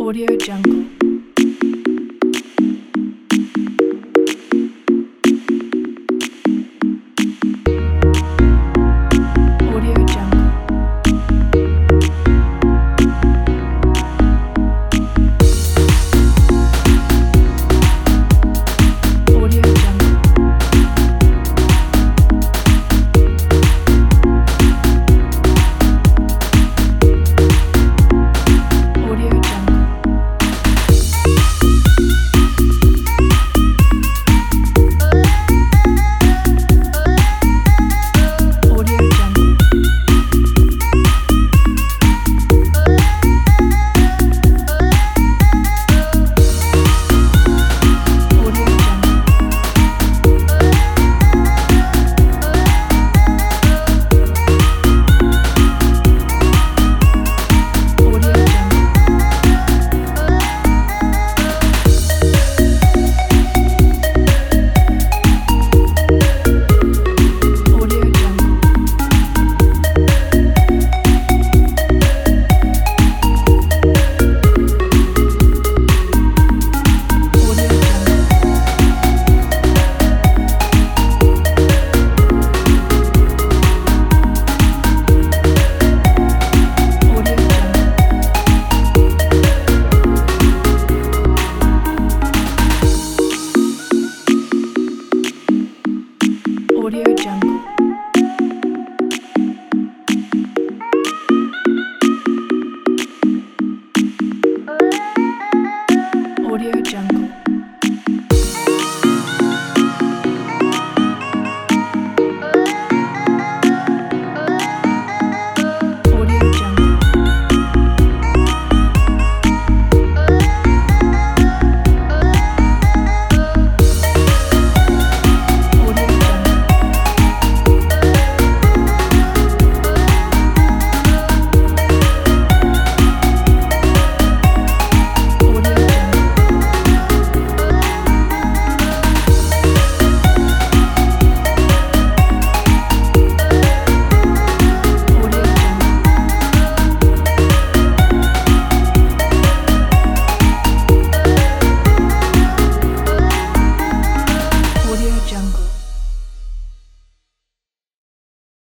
Audio Jungle. Audio Jungle.